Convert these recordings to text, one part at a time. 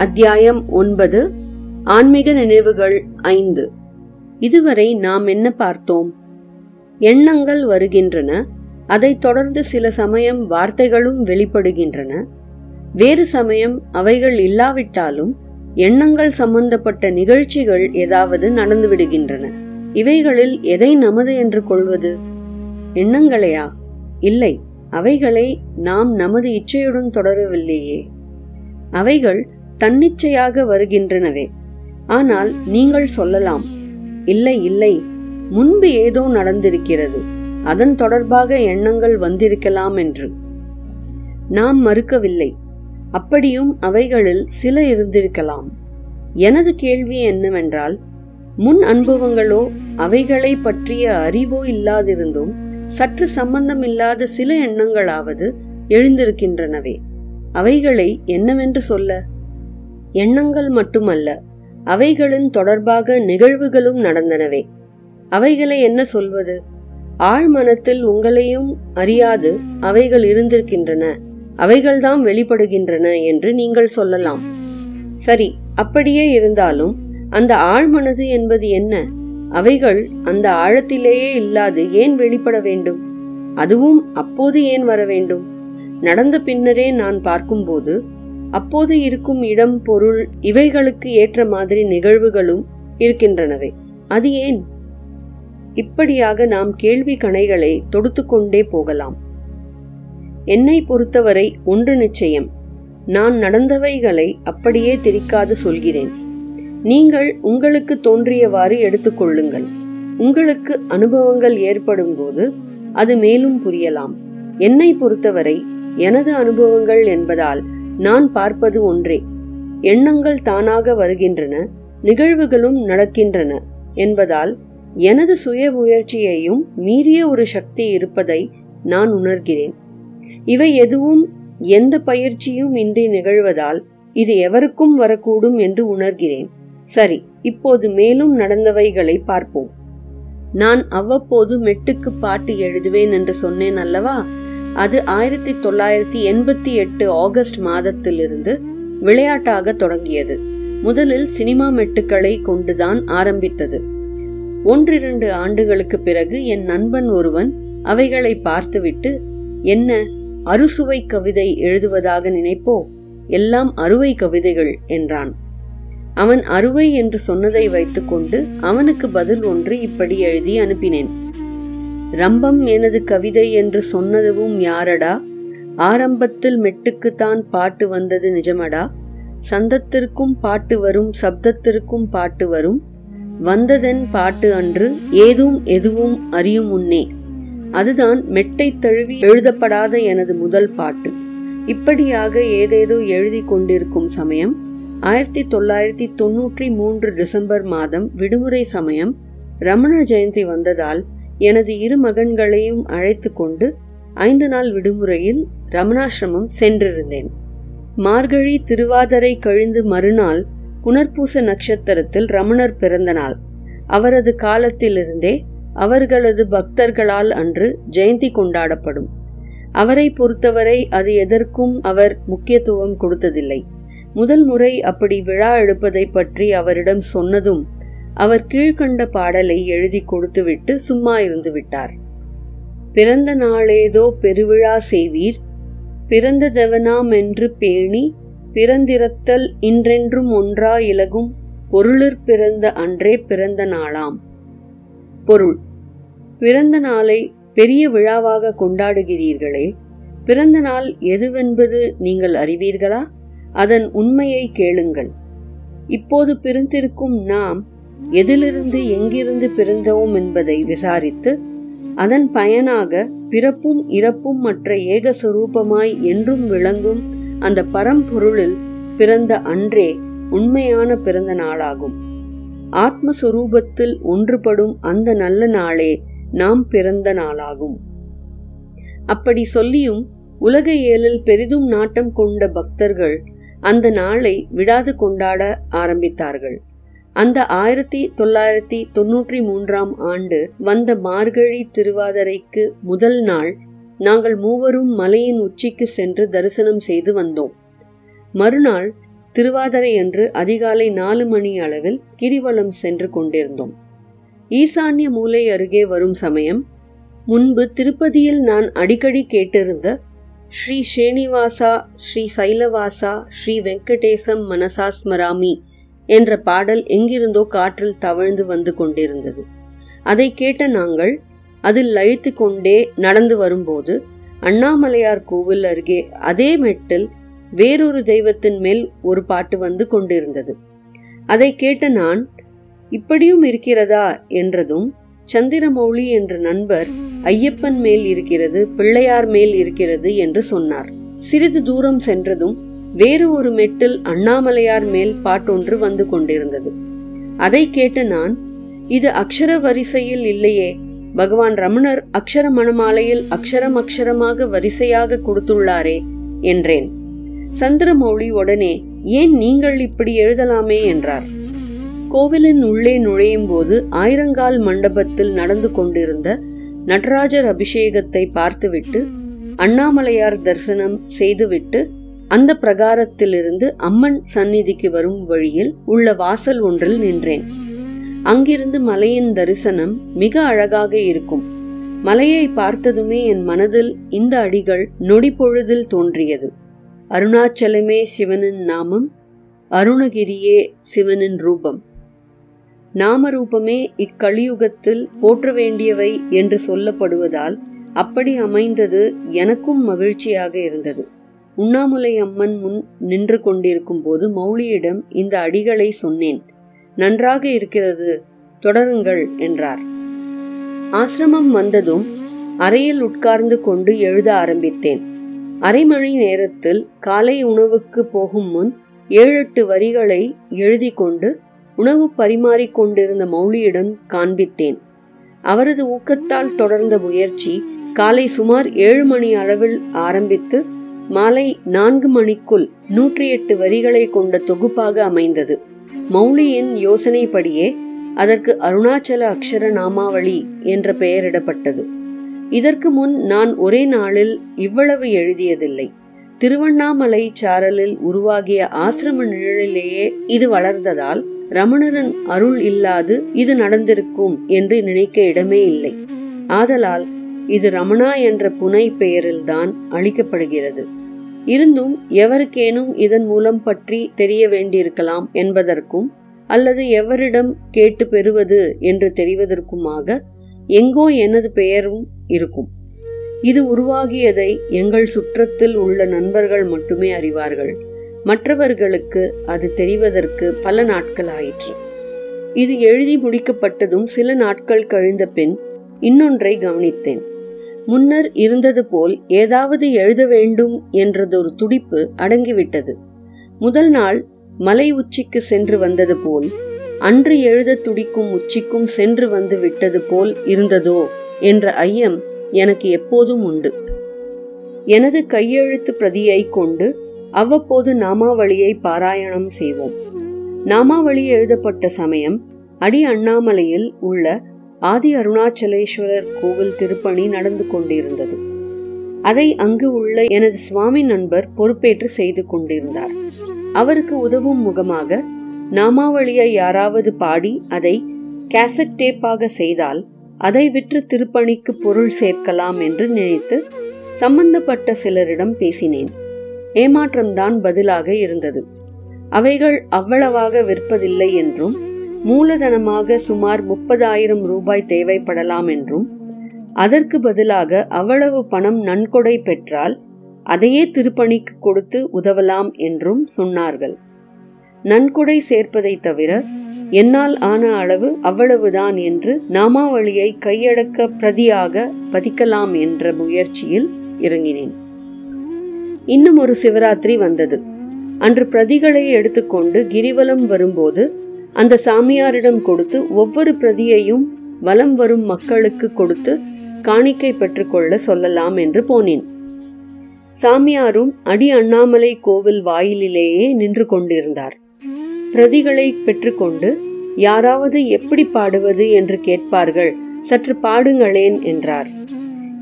அத்தியாயம் ஒன்பது ஆன்மீக நினைவுகள் ஐந்து. இதுவரை நாம் என்ன பார்த்தோம்? எண்ணங்கள் வருகின்றன அதைத் தொடர்ந்து சில சமயம் வார்த்தைகளும் வெளிப்படுகின்றன. வேறு சமயம் அவைகள் இல்லாவிட்டாலும் எண்ணங்கள் சம்பந்தப்பட்ட நிகழ்ச்சிகள் ஏதாவது நடந்துவிடுகின்றன. இவைகளில் எதை நமது என்று கொள்வது? எண்ணங்களையா? இல்லை அவைகளை நாம் நமது இச்சையுடன் தொடரவில்லையே. அவைகள் தன்னிச்சையாக வருகின்றனவே. ஆனால் நீங்கள் சொல்லலாம் இல்லை இல்லை முன்பு ஏதோ நடந்திருக்கிறது அதன் தொடர்பாக எண்ணங்கள் வந்திருக்கலாம் என்று. நாம் மறுக்கவில்லை அப்படியும் அவைகளில் சில இருந்திருக்கலாம். எனது கேள்வி என்னவென்றால் முன் அனுபவங்களோ அவைகளை பற்றிய அறிவோ இல்லாதிருந்தும் சற்று சம்பந்தம் இல்லாத சில எண்ணங்களாவது எழுந்திருக்கின்றனவே. அவைகளை என்னவென்று சொல்ல? எண்ணங்கள் மட்டுமல்ல அவைகளின் தொடர்பாக நிகழ்வுகளும் நடந்தனவே. அவைகளை என்ன சொல்வது? ஆழ்மனத்தில் உங்களையும் அறியாது அவைகள் இருந்திருக்கின்றன அவைகள்தான் வெளிப்படுகின்றன என்று நீங்கள் சொல்லலாம். சரி அப்படியே இருந்தாலும் அந்த ஆழ்மனது என்பது என்ன? அவைகள் அந்த ஆழத்திலேயே இல்லாது ஏன் வெளிப்பட வேண்டும்? அதுவும் அப்போது ஏன் வர வேண்டும்? நடந்த பின்னரே நான் பார்க்கும்போது அப்போது இருக்கும் இடம் பொருள் இவைகளுக்கு ஏற்ற மாதிரி நிகழ்வுகளும் இருக்கின்றனவே. அது ஏன்? இப்படியாக நாம் கேள்வி கணைகளை தொடுத்து கொண்டே போகலாம். என்னை பொறுத்தவரை ஒன்று நிச்சயம். நான் நடந்தவைகளை அப்படியே திரிக்காது சொல்கிறேன். நீங்கள் உங்களுக்கு தோன்றியவாறு எடுத்துக்கொள்ளுங்கள் உங்களுக்கு அனுபவங்கள் ஏற்படும் போது அது மேலும் புரியலாம். என்னை பொறுத்தவரை எனது அனுபவங்கள் என்பதால் நான் பார்ப்பது ஒன்றே. எண்ணங்கள் தானாக வருகின்றன நிகழ்வுகளும் நடக்கின்றன என்பதால் எனது சுய முயற்சியையும் மீறிய ஒரு சக்தி இருப்பதை நான் உணர்கிறேன். இவை எதுவும் எந்த பயிற்சியும் இன்றி நிகழ்வதால் இது எவருக்கும் வரக்கூடும் என்று உணர்கிறேன். சரி இப்போது மேலும் நடந்தவைகளை பார்ப்போம். நான் அவ்வப்போது மெட்டுக்கு பாட்டு எழுதுவேன் என்று சொன்னேன் அல்லவா? அது ஆயிரத்தி தொள்ளாயிரத்தி எண்பத்தி எட்டு ஆகஸ்ட் மாதத்திலிருந்து விளையாட்டாக தொடங்கியது. முதலில் சினிமா மெட்டுக்களை கொண்டுதான் ஆரம்பித்தது. ஒன்றிரண்டு ஆண்டுகளுக்கு பிறகு என் நண்பன் ஒருவன் அவைகளை பார்த்துவிட்டு என்ன அறுசுவை கவிதை எழுதுவதாக நினைப்போ? எல்லாம் அறுவை கவிதைகள் என்றான். அவன் அறுவை என்று சொன்னதை வைத்துக்கொண்டு அவனுக்கு பதில் ஒன்று இப்படி எழுதி அனுப்பினேன். ரம்பம் எனது கவிதை என்று சொன்னதுவும் யாரடா? ஆரம்பத்தில் மெட்டுக்குத்தான் பாட்டு வந்தது நிஜமடா? சந்தத்திற்கும் பாட்டு வரும் சப்தத்திற்கும் பாட்டு வரும். வந்ததென் பாட்டு அன்று ஏதும் எதுவும் அறியும் முன்னே. அதுதான் மெட்டை தழுவி எழுதப்படாத எனது முதல் பாட்டு. இப்படியாக ஏதேதோ எழுதி கொண்டிருக்கும் சமயம். ஆயிரத்தி தொள்ளாயிரத்தி தொன்னூற்றி மூன்று டிசம்பர் மாதம் விடுமுறை சமயம். ரமண ஜெயந்தி வந்ததால் எனது இரு மகன்களையும் அழைத்து கொண்டு ஐந்து நாள் விடுமுறையில் ரமணாசிரமம் சென்றிருந்தேன். மார்கழி திருவாதரை கழிந்து மறுநாள் புனர்பூச நட்சத்திரத்தில் ரமணர் பிறந்த நாள் அவரது காலத்திலிருந்தே அவர்களது பக்தர்களால் அன்று ஜெயந்தி கொண்டாடப்படும். அவரை பொறுத்தவரை அது எதற்கும் அவர் முக்கியத்துவம் கொடுத்ததில்லை. முதல் முறை அப்படி விழா எடுப்பதை பற்றி அவரிடம் சொன்னதும் அவர் கீழ்கண்ட பாடலை எழுதி கொடுத்துவிட்டு சும்மா இருந்து விட்டார். பிறந்த நாளேதோ பெருவிழா செய்வீர் பிறந்ததெவனாம் என்று பேணி பிறந்திரத்தல் இன்றென்றும் ஒன்றா இலகும் பொருளிற் பிறந்த அன்றே பிறந்த நாளாம். பொருள் பிறந்த நாளை பெரிய விழாவாக கொண்டாடுகிறீர்களே பிறந்த நாள் எதுவென்பது நீங்கள் அறிவீர்களா? அதன் உண்மையை கேளுங்கள். இப்போது பிறந்திருக்கும் நாம் எதிலிருந்து எங்கிருந்து பிறந்தோம் என்பதை விசாரித்து அதன் பயனாக பிறப்பும் இறப்பும் மற்ற ஏகஸ்வரூபமாய் என்றும் விளங்கும் அந்த பரம்பொருளில் பிறந்த அன்றே உண்மையான பிறந்த நாளாகும். ஆத்மஸ்வரூபத்தில் ஒன்றுபடும் அந்த நல்ல நாளே நாம் பிறந்த நாளாகும். அப்படி சொல்லியும் உலக ஏழில் பெரிதும் நாட்டம் கொண்ட பக்தர்கள் அந்த நாளை விடாது கொண்டாட ஆரம்பித்தார்கள். அந்த ஆயிரத்தி தொள்ளாயிரத்தி தொன்னூற்றி மூன்றாம் ஆண்டு வந்த மார்கழி திருவாதிரைக்கு முதல் நாள் நாங்கள் மூவரும் மலையின் உச்சிக்கு சென்று தரிசனம் செய்து வந்தோம். மறுநாள் திருவாதிரை அன்று அதிகாலை நாலு மணி அளவில் கிரிவலம் சென்று கொண்டிருந்தோம். ஈசான்ய மூலை அருகே வரும் சமயம் முன்பு திருப்பதியில் நான் அடிக்கடி கேட்டிருந்த ஸ்ரீ ஸ்ரீனிவாசா ஸ்ரீ சைலவாசா ஸ்ரீ வெங்கடேசம் மனசாஸ்மராமி என்ற பாடல் எங்கிருந்தோ காற்றில் தவழ்ந்து வந்து கொண்டிருந்தது. அதை கேட்ட நாங்கள் அதில் லயித்து கொண்டே நடந்து வரும்போது அண்ணாமலையார் கோவில் அருகே அதே மெட்டில் வேறொரு தெய்வத்தின் மேல் ஒரு பாட்டு வந்து கொண்டிருந்தது. அதை கேட்ட நான் இப்படியும் இருக்கிறதா? என்றதும் சந்திரமௌலி என்ற நண்பர் ஐயப்பன் மேல் இருக்கிறது பிள்ளையார் மேல் இருக்கிறது என்று சொன்னார். சிறிது தூரம் சென்றதும் வேறு ஒரு மெட்டில் அண்ணாமலையார் மேல் பாட்டொன்று வந்து கொண்டிருந்தது. அதை கேட்ட நான் இது அக்ஷர வரிசையில் இல்லையே பகவான் ரமணர் அக்ஷர மணமாலையில் அக்ஷரம் அக்ஷரமாக வரிசையாக கொடுத்துள்ளாரே என்றேன். சந்திரமௌழி உடனே ஏன் நீங்கள் இப்படி எழுதலாமே என்றார். கோவிலின் உள்ளே நுழையும் போது ஆயிரங்கால் மண்டபத்தில் நடந்து கொண்டிருந்த நடராஜர் அபிஷேகத்தை பார்த்துவிட்டு அண்ணாமலையார் தரிசனம் செய்துவிட்டு அந்த பிரகாரத்திலிருந்து அம்மன் சந்நிதிக்கு வரும் வழியில் உள்ள வாசல் ஒன்றில் நின்றேன். அங்கிருந்து மலையின் தரிசனம் மிக அழகாக இருக்கும். மலையை பார்த்ததுமே என் மனதில் இந்த அடிகள் நொடி பொழுதில் தோன்றியது. அருணாச்சலமே சிவனின் நாமம் அருணகிரியே சிவனின் ரூபம். நாமரூபமே இக்கலியுகத்தில் போற்ற வேண்டியவை என்று சொல்லப்படுவதால் அப்படி அமைந்தது எனக்கும் மகிழ்ச்சியாக இருந்தது. உண்ணாமுலை அம்மன் முன் நின்று கொண்டிருக்கும் போது மௌலியிடம் இந்த அடிகளை சொன்னேன். நன்றாக இருக்கிறது தொடருங்கள் என்றார். ஆசிரமம் வந்ததும் அறையில் உட்கார்ந்து கொண்டு எழுத ஆரம்பித்தேன். அரை மணி நேரத்தில் காலை உணவுக்கு போகும் முன் ஏழெட்டு வரிகளை எழுதி கொண்டு உணவு பரிமாறிக்கொண்டிருந்த மௌலியிடம் காண்பித்தேன். அவரது ஊக்கத்தால் தொடர்ந்த முயற்சி காலை சுமார் ஏழு மணி அளவில் ஆரம்பித்து மாலை நான்கு மணிக்குள் நூற்றி எட்டு வரிகளை கொண்ட தொகுப்பாக அமைந்தது. மௌலியின் யோசனைப்படியே அதற்கு அருணாச்சல அக்ஷர நாமாவளி என்ற பெயரிடப்பட்டது. இதற்கு முன் நான் ஒரே நாளில் இவ்வளவு எழுதியதில்லை. திருவண்ணாமலை சாரலில் உருவாகிய ஆசிரம நிழலிலேயே இது வளர்ந்ததால் ரமணரின் அருள் இல்லாது இது நடந்திருக்கும் என்று நினைக்க இடமே இல்லை. ஆதலால் இது ரமணா என்ற புனை பெயரில்தான் அளிக்கப்படுகிறது. இருந்தும் எவருக்கேனும் இதன் மூலம் பற்றி தெரிய வேண்டியிருக்கலாம் என்பதற்கும் அல்லது எவரிடம் கேட்டு பெறுவது என்று தெரிவதற்குமாக எங்கோ எனது பெயரும் இருக்கும். இது உருவாகியதை எங்கள் சுற்றத்தில் உள்ள நண்பர்கள் மட்டுமே அறிவார்கள். மற்றவர்களுக்கு அது தெரிவதற்கு பல நாட்கள் ஆயிற்று. இது எழுதி முடிக்கப்பட்டதும் சில நாட்கள் கழிந்த பின் இன்னொன்றை கவனித்தேன். முன்னர் இருந்தது போல் ஏதாவது எழுத வேண்டும் என்றதொரு துடிப்பு அடங்கிவிட்டது. முதல் நாள் மலை உச்சிக்கு சென்று வந்தது போல் அன்று எழுத துடிக்கும் உச்சிக்கும் சென்று வந்து விட்டது போல் இருந்ததோ என்ற ஐயம் எனக்கு எப்போதும் உண்டு. எனது கையெழுத்து பிரதியை கொண்டு அவ்வப்போது நாமாவளியை பாராயணம் செய்வோம். நாமாவளி எழுதப்பட்ட சமயம் அடி அண்ணாமலையில் உள்ள ஆதி அருணாச்சலேஸ்வரர் கோவில் திருப்பணி நடந்து கொண்டிருந்தது. அதை அங்கு உள்ள எனது சுவாமி நண்பர் பொறுப்பேற்று செய்து கொண்டிருந்தார். அவருக்கு உதவும் முகமாக நாமாவளியை யாராவது பாடி அதை கேசட் டேப்பாக செய்தால் அதை விற்று திருப்பணிக்கு பொருள் சேர்க்கலாம் என்று நினைத்து சம்பந்தப்பட்ட சிலரிடம் பேசினேன். ஏமாற்றம்தான் பதிலாக இருந்தது. அவைகள் அவ்வளவாக விற்பதில்லை என்றும் மூலதனமாக சுமார் முப்பதாயிரம் ரூபாய் தேவைப்படலாம் என்றும் அதற்கு பதிலாக அவ்வளவு பணம் நன்கொடை பெற்றால் அதையே திருப்பணிக்கு கொடுத்து உதவலாம் என்றும் சொன்னார்கள். நன்கொடை சேர்ப்பதை தவிர என்னால் ஆன அளவு அவ்வளவுதான் என்று நாமாவளியை கையடக்க பிரதியாக பதிக்கலாம் என்ற முயற்சியில் இறங்கினேன். இன்னும் ஒரு சிவராத்திரி வந்தது. அன்று பிரதிகளை எடுத்துக்கொண்டு கிரிவலம் வரும்போது அந்த சாமியாரிடம் கொடுத்து ஒவ்வொரு பிரதியையும் வலம் வரும் மக்களுக்கு கொடுத்து காணிக்கை பெற்றுக்கொள்ள சொல்லலாம் என்று போனேன். சாமியாரும் அடி அண்ணாமலை கோவில் வாயிலிலேயே நின்று கொண்டிருந்தார். பிரதிகளை பெற்றுக்கொண்டு யாராவது எப்படி பாடுவது என்று கேட்பார்கள் சற்று பாடுங்களேன் என்றார்.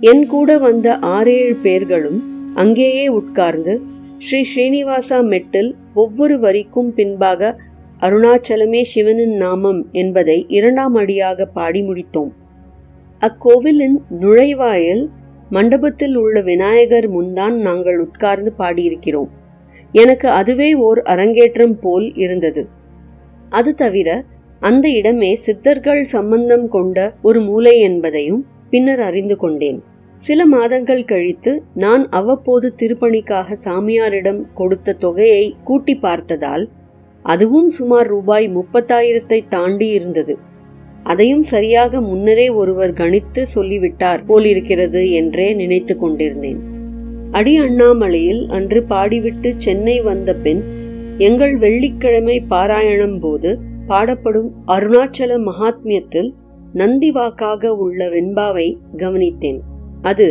என் கூட வந்த ஆறேழு பேர்களும் அங்கேயே உட்கார்ந்து ஸ்ரீ ஸ்ரீனிவாசா மெட்டில் ஒவ்வொரு வரிக்கும் பின்பாக அருணாச்சலமே சிவனின் நாமம் என்பதை இரண்டாம் அடியாக பாடி முடித்தோம். அக்கோவிலின் நுழைவாயில் மண்டபத்தில் உள்ள விநாயகர் முன்தான் நாங்கள் உட்கார்ந்து பாடியிருக்கிறோம். எனக்கு அதுவே ஓர் அரங்கேற்றம் போல் இருந்தது. அது தவிர அந்த இடமே சித்தர்கள் சம்பந்தம் கொண்ட ஒரு மூலை என்பதையும் பின்னர் அறிந்து கொண்டேன். சில மாதங்கள் கழித்து நான் அவ்வப்போது திருப்பணிக்காக சாமியாரிடம் கொடுத்த தொகையை கூட்டி பார்த்ததால் அதுவும் சுமார் ரூபாய் முப்பத்தாயிரத்தை தாண்டி இருந்தது அதையும் சரியாக முன்னரே ஒருவர் கணித்து சொல்லிவிட்டார் போலிருக்கிறது என்றே நினைத்து கொண்டிருந்தேன். அடி அண்ணாமலையில் அன்று பாடிவிட்டு சென்னை வந்த பின் எங்கள் வெள்ளிக்கிழமை பாராயணம் போது பாடப்படும் அருணாச்சல மகாத்மியத்தில் நந்தி வாக்காக உள்ள வெண்பாவை கவனித்தேன். அது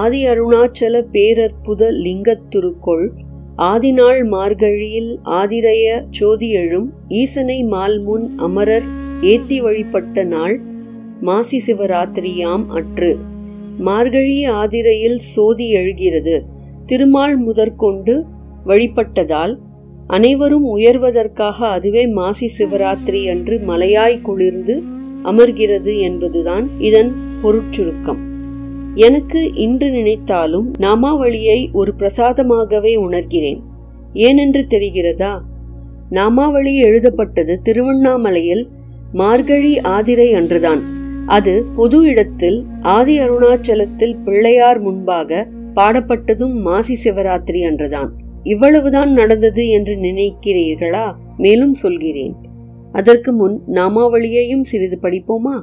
ஆதி அருணாச்சல பேரற்புத லிங்கத்துருக்கொள் ஆதிநாள் மார்கழியில் ஆதிரைய சோதி எழும் ஈசனை மால்முன் அமரர் ஏத்தி வழிபட்ட நாள் மாசி சிவராத்திரியாம் அற்று மார்கழி ஆதிரையில் சோதி எழுகிறது. திருமால் முதற்கொண்டு வழிபட்டதால் அனைவரும் உயர்வதற்காக அதுவே மாசி சிவராத்திரி அன்று மலையாய் குளிர்ந்து அமர்கிறது என்பதுதான் இதன் பொருட்சுருக்கம். எனக்கு இன்று நினைத்தாலும் நாமாவளியை ஒரு பிரசாதமாகவே உணர்கிறேன். ஏனென்று தெரிகிறதா? நாமாவளி எழுதப்பட்டது திருவண்ணாமலையில் மார்கழி ஆதிரை அன்றுதான். அது பொது இடத்தில் ஆதி அருணாச்சலத்தில் பிள்ளையார் முன்பாக பாடப்பட்டதும் மாசி சிவராத்திரி அன்றுதான். இவ்வளவுதான் நடந்தது என்று நினைக்கிறீர்களா? மேலும் சொல்கிறேன். அதற்கு முன் நாமாவளியையும் சிறிது படிப்போமா?